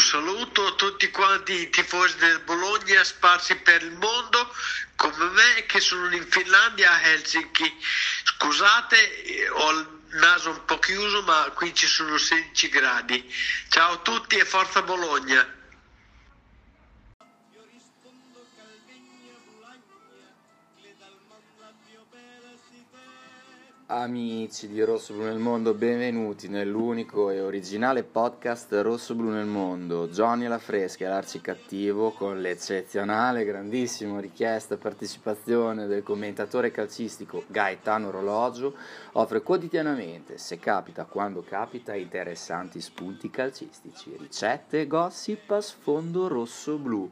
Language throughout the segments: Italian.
saluto a tutti quanti i tifosi del Bologna sparsi per il mondo come me che sono in Finlandia a Helsinki. Scusate, ho il naso un po' chiuso ma qui ci sono 16 gradi. Ciao a tutti e forza Bologna! Amici di Rosso Blu nel Mondo, benvenuti nell'unico e originale podcast Rosso Blu nel Mondo. Johnny alla fresca, l'arcicattivo, con l'eccezionale, grandissima richiesta e partecipazione del commentatore calcistico Gaetano Orologio, offre quotidianamente, se capita, quando capita, interessanti spunti calcistici, ricette e gossip a sfondo rosso-blu.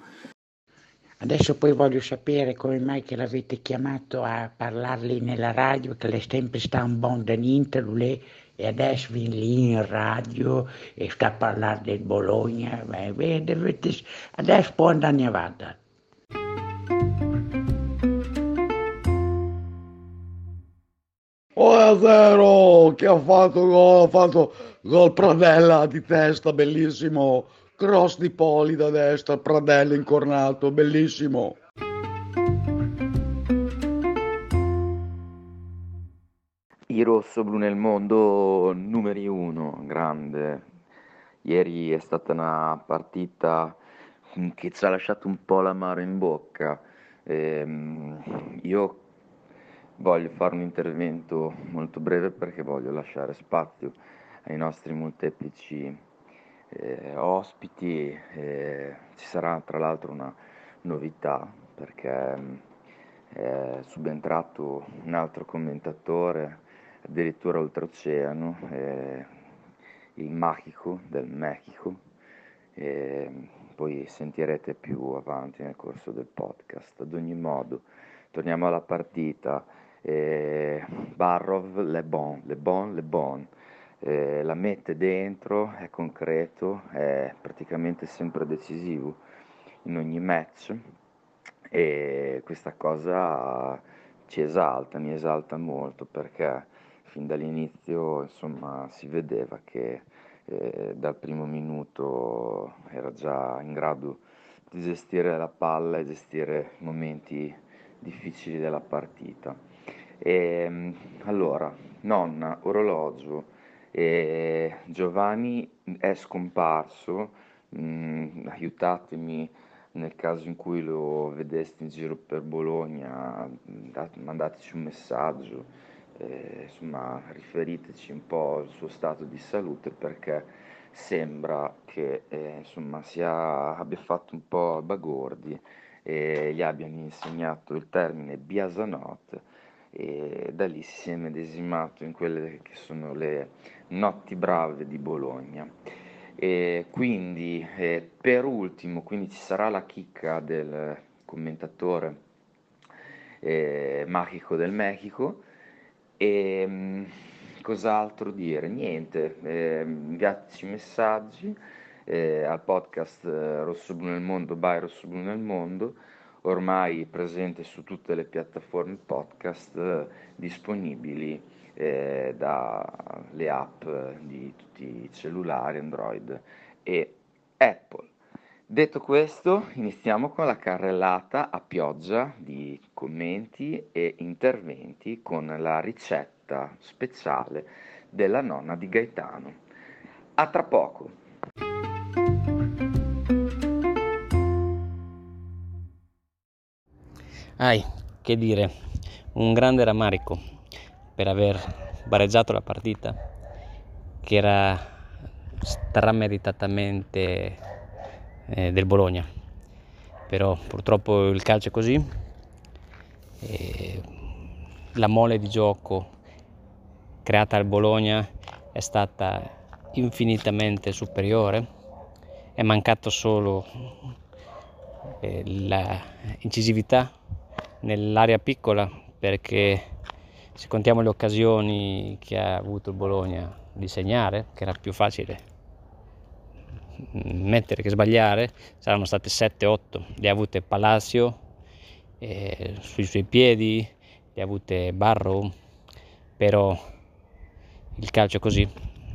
Adesso poi voglio sapere come mai che l'avete chiamato a parlargli nella radio, che lei sempre sta un buon da Ninterule e adesso viene lì in radio e sta a parlare del Bologna. Adesso può andare avanti. Oh, zero, che ha fatto gol, ha fatto gol Pradella di testa, bellissimo cross di Poli da destra, Pradello incornato, bellissimo. I rosso-blu nel mondo numeri uno, grande. Ieri è stata una partita che ci ha lasciato un po' l'amaro in bocca. Ehm, io voglio fare un intervento molto breve perché voglio lasciare spazio ai nostri molteplici eh, ospiti, eh, ci sarà tra l'altro una novità perché mm, è subentrato un altro commentatore, addirittura oltreoceano, eh, il Magico del Mexico, poi sentirete più avanti nel corso del podcast. Ad ogni modo, torniamo alla partita. Barrov, Le Bon, Le Bon, Le Bon eh, la mette dentro, è concreto, è praticamente sempre decisivo in ogni match e questa cosa ci esalta, mi esalta molto perché fin dall'inizio insomma si vedeva che eh, dal primo minuto era già in grado di gestire la palla e gestire momenti difficili della partita. E, ehm, allora, nonna, orologio, e Giovanni è scomparso, mm, aiutatemi nel caso in cui lo vedeste in giro per Bologna, mandateci un messaggio, eh, insomma riferiteci un po' al suo stato di salute perché sembra che eh, insomma, sia, abbia fatto un po' bagordi e gli abbiano insegnato il termine biasanot e da lì si è medesimato in quelle che sono le notti brave di Bologna. E quindi eh, per ultimo, quindi ci sarà la chicca del commentatore eh, magico del Mexico e mm, cos'altro dire? Niente, eh, inviateci messaggi eh, al podcast eh, Rosso Blu nel Mondo by Rosso Blu nel Mondo ormai presente su tutte le piattaforme podcast eh, disponibili eh, dalle app di tutti i cellulari Android e Apple. Detto questo, iniziamo con la carrellata a pioggia di commenti e interventi con la ricetta speciale della nonna di Gaetano. A tra poco! Ai, che dire, un grande rammarico per aver pareggiato la partita che era strameritatamente eh, del Bologna. Però purtroppo il calcio è così. E la mole di gioco creata al Bologna è stata infinitamente superiore. È mancato solo eh, l'incisività nell'area piccola perché se contiamo le occasioni che ha avuto il Bologna di segnare, che era più facile mettere che sbagliare, saranno state 7-8, le ha avute Palacio eh, sui suoi piedi, le ha avute Barrow, però il calcio è così,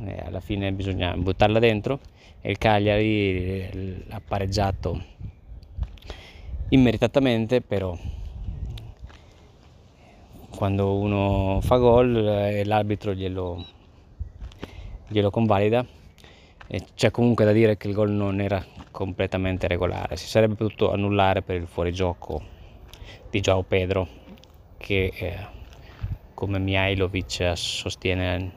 e alla fine bisogna buttarla dentro e il Cagliari ha pareggiato immeritatamente però quando uno fa gol e eh, l'arbitro glielo, glielo convalida. E c'è comunque da dire che il gol non era completamente regolare. Si sarebbe potuto annullare per il fuorigioco di Joao Pedro che eh, come Mihailovic sostiene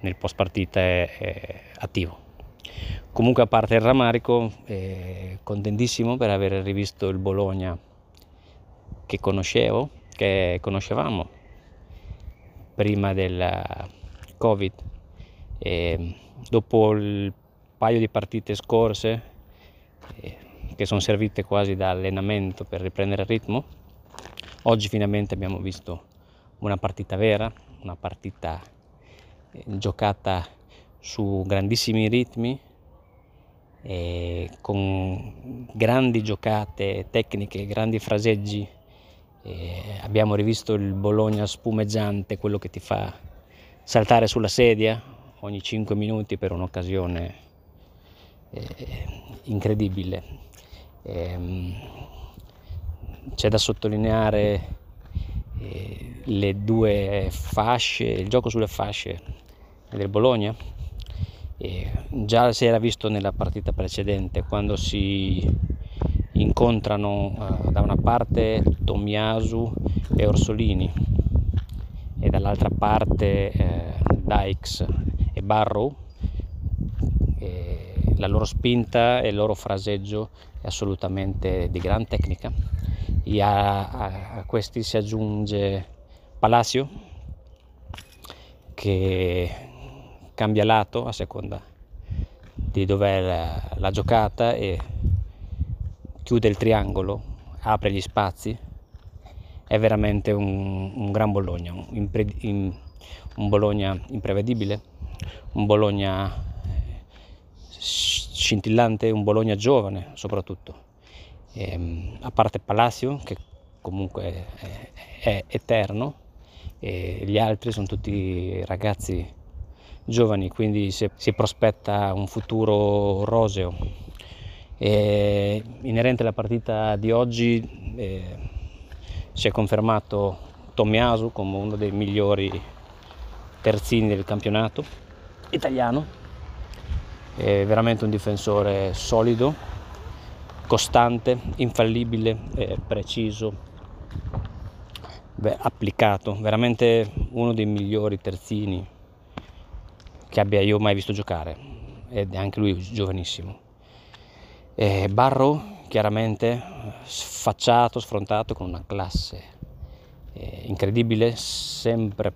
nel post partita è, è attivo. Comunque a parte il rammarico, eh, contentissimo per aver rivisto il Bologna che conoscevo, che conoscevamo prima del Covid. E dopo il paio di partite scorse, eh, che sono servite quasi da allenamento per riprendere il ritmo, oggi finalmente abbiamo visto una partita vera, una partita eh, giocata su grandissimi ritmi, eh, con grandi giocate tecniche, grandi fraseggi. Eh, abbiamo rivisto il Bologna spumeggiante, quello che ti fa saltare sulla sedia ogni 5 minuti per un'occasione eh, incredibile. Ehm, c'è da sottolineare eh, le due fasce, il gioco sulle fasce del Bologna già si era visto nella partita precedente quando si incontrano uh, da una parte Tomiasu e Orsolini e dall'altra parte eh, Dykes e Barrow e la loro spinta e il loro fraseggio è assolutamente di gran tecnica. E a, a, a questi si aggiunge Palacio che cambia lato a seconda di dov'è la, la giocata e chiude il triangolo, apre gli spazi, è veramente un, un gran Bologna, un, impre, un, Bologna imprevedibile, un Bologna scintillante, un Bologna giovane soprattutto. E, ehm, a parte Palacio che comunque è, è eterno e gli altri sono tutti ragazzi giovani, quindi si, si prospetta un futuro roseo. E inerente alla partita di oggi eh, si è confermato Tommiasu come uno dei migliori terzini del campionato italiano, è veramente un difensore solido, costante, infallibile, eh, preciso, beh, applicato, veramente uno dei migliori terzini che abbia io mai visto giocare. Ed anche lui giovanissimo. E Barrow chiaramente sfacciato, sfrontato con una classe eh, incredibile, sempre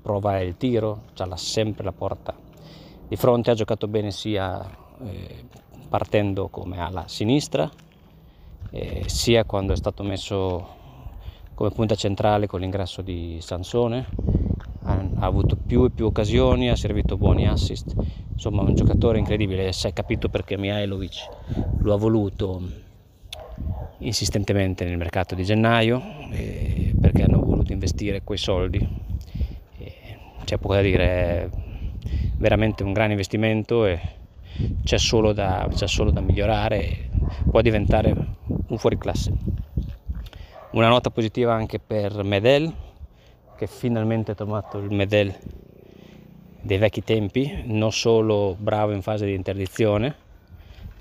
prova il tiro, ha sempre la porta di fronte, ha giocato bene sia eh, partendo come alla sinistra, eh, sia quando è stato messo come punta centrale con l'ingresso di Sansone. Ha avuto più e più occasioni, ha servito buoni assist, insomma un giocatore incredibile, si è capito perché Mihailovic lo ha voluto insistentemente nel mercato di gennaio, perché hanno voluto investire quei soldi, c'è poco da dire, è veramente un gran investimento e c'è solo da, c'è solo da migliorare, può diventare un fuoriclasse. Una nota positiva anche per Medel, che finalmente ha trovato il Medel dei vecchi tempi, non solo bravo in fase di interdizione,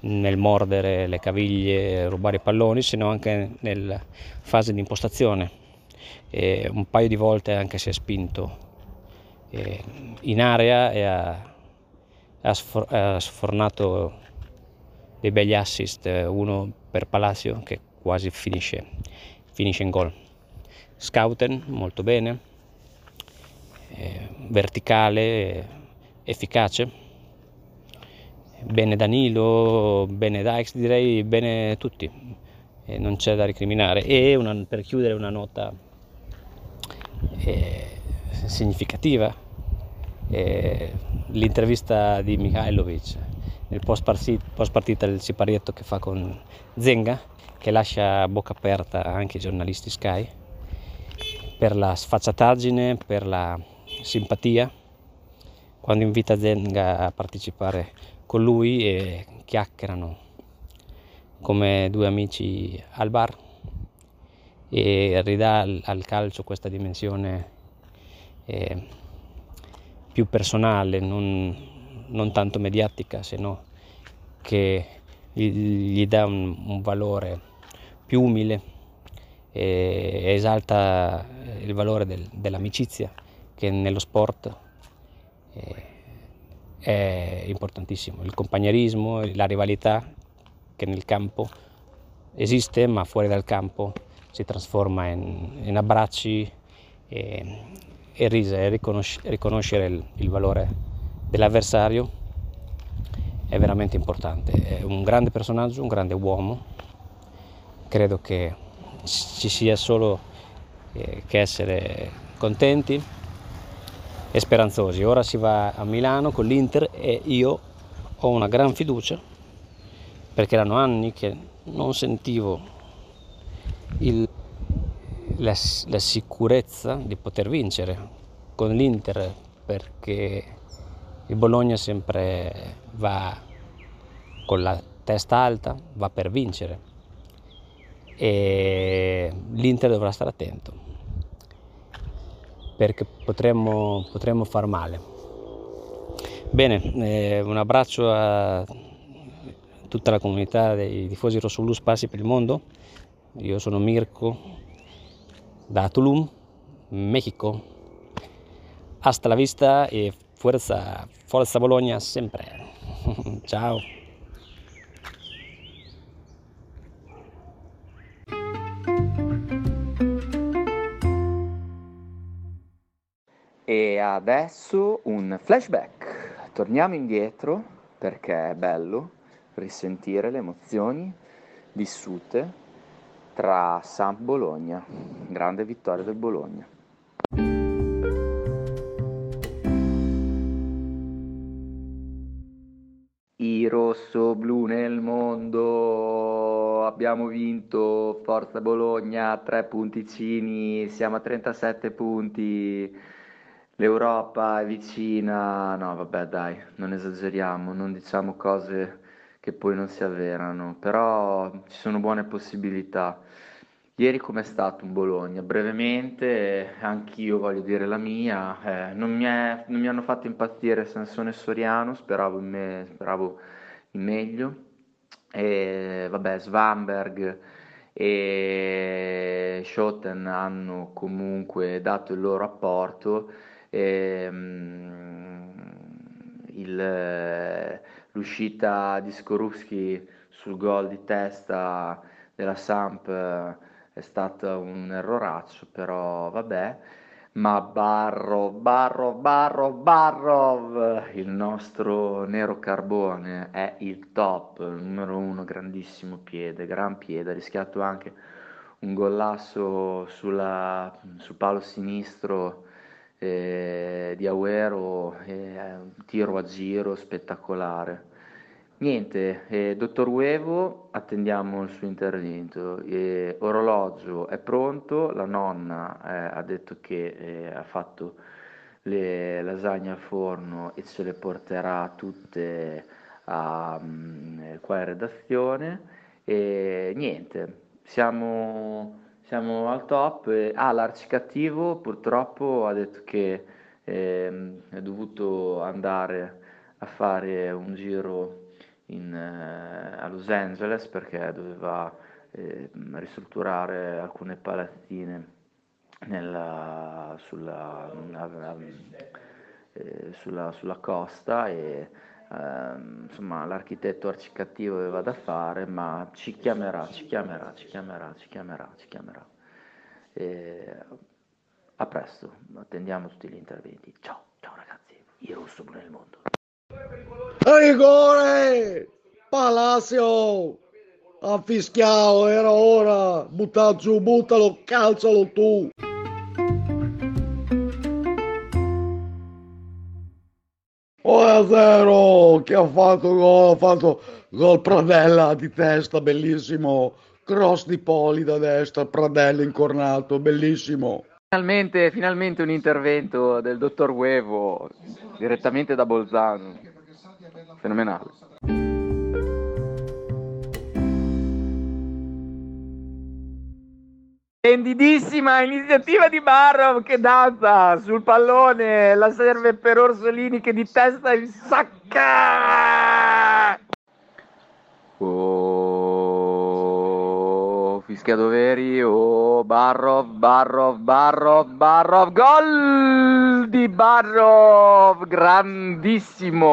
nel mordere le caviglie, rubare i palloni, sino anche nella fase di impostazione. E un paio di volte anche si è spinto in area e ha, ha, sfor- ha sfornato dei begli assist, uno per Palacio che quasi finisce, finisce in gol. Scouten molto bene, verticale, efficace. Bene Danilo, bene Dykes, direi bene tutti, eh, non c'è da ricriminare. E una, per chiudere una nota eh, significativa, eh, l'intervista di Mihailovic nel post partita del Siparietto che fa con Zenga, che lascia a bocca aperta anche i giornalisti Sky per la sfacciataggine, per la simpatia, quando invita Zenga a partecipare con lui e chiacchierano come due amici al bar. E ridà al, al calcio questa dimensione eh, più personale, non, non, tanto mediatica, se no che gli, gli dà un, un, valore più umile e esalta il valore del, dell'amicizia che nello sport eh, è importantissimo, il compagnerismo, la rivalità che nel campo esiste ma fuori dal campo si trasforma in, in abbracci e, e risa e riconosc- riconoscere il, il valore dell'avversario è veramente importante. È un grande personaggio, un grande uomo, credo che ci sia solo eh, che essere contenti e speranzosi. Ora si va a Milano con l'Inter e io ho una gran fiducia perché erano anni che non sentivo il, la, la sicurezza di poter vincere con l'Inter perché il Bologna sempre va con la testa alta, va per vincere e l'Inter dovrà stare attento perché potremmo, potremmo far male. Bene, eh, un abbraccio a tutta la comunità dei tifosi rossoblu sparsi per il mondo io sono Mirko da Tulum, Mexico. Hasta la vista e forza, forza Bologna sempre. Ciao. E adesso un flashback. Torniamo indietro perché è bello risentire le emozioni vissute tra Samp Bologna, grande vittoria del Bologna. I rosso-blu nel mondo, abbiamo vinto, Forza Bologna, tre punticini, siamo a 37 punti, l'Europa è vicina, no vabbè dai, non esageriamo, non diciamo cose che poi non si avverano, però ci sono buone possibilità. Ieri com'è stato un Bologna? Brevemente, anch'io voglio dire la mia, eh, non, mi è, non, mi hanno fatto impazzire Sansone e Soriano, speravo in, me, speravo in meglio, e vabbè Svanberg e Schotten hanno comunque dato il loro apporto, e, um, il, l'uscita di Skorupski sul gol di testa della Samp è stato un erroraccio, però vabbè. Ma Barro, Barro, Barro, Barrov, il nostro nero carbone, è il top, numero uno, grandissimo piede, gran piede, ha rischiato anche un gollasso sulla, sul palo sinistro eh, di Agüero, eh, tiro a giro spettacolare. Niente, eh, dottor Uevo, attendiamo il suo intervento. Eh, orologio è pronto, la nonna eh, ha detto che eh, ha fatto le lasagne al forno e ce le porterà tutte a, um, qua in redazione. E niente, siamo, siamo al top. ah, l'arcicattivo purtroppo ha detto che ehm, è dovuto andare a fare un giro in, eh, a Los Angeles perché doveva eh, ristrutturare alcune palazzine nella, sulla, eh, sulla, sulla, costa e ehm, insomma l'architetto arcicattivo aveva da fare ma ci chiamerà, ci chiamerà, ci chiamerà, ci chiamerà, ci chiamerà. E, a presto, attendiamo tutti gli interventi. Ciao, ciao ragazzi, io rosso nel mondo. Rigore! Palacio! Ha fischiato, era ora! Butta giù, buttalo, calcialo tu! A 0 che ha fatto gol, ha fatto gol Pradella di testa, bellissimo, cross di Poli da destra, Pradella incornato, bellissimo. Finalmente, finalmente un intervento del dottor Uevo direttamente da Bolzano. Fenomenale. Splendidissima iniziativa di Barrow che danza sul pallone, la serve per Orsolini che di testa in sacca. Oh, fischia doveri, oh, Barrov, Barrov, Barrov, Barrov, gol di Barrov, grandissimo,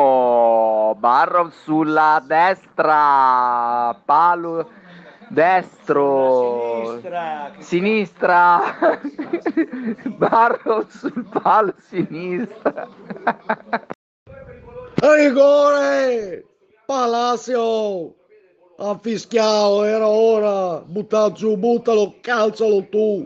Barrov sulla destra, palo destro, Sinistra. sinistra, Barrov sul palo sinistra. Rigore! Palacio! Ha fischiato, era ora! Butta giù, buttalo, calcialo tu!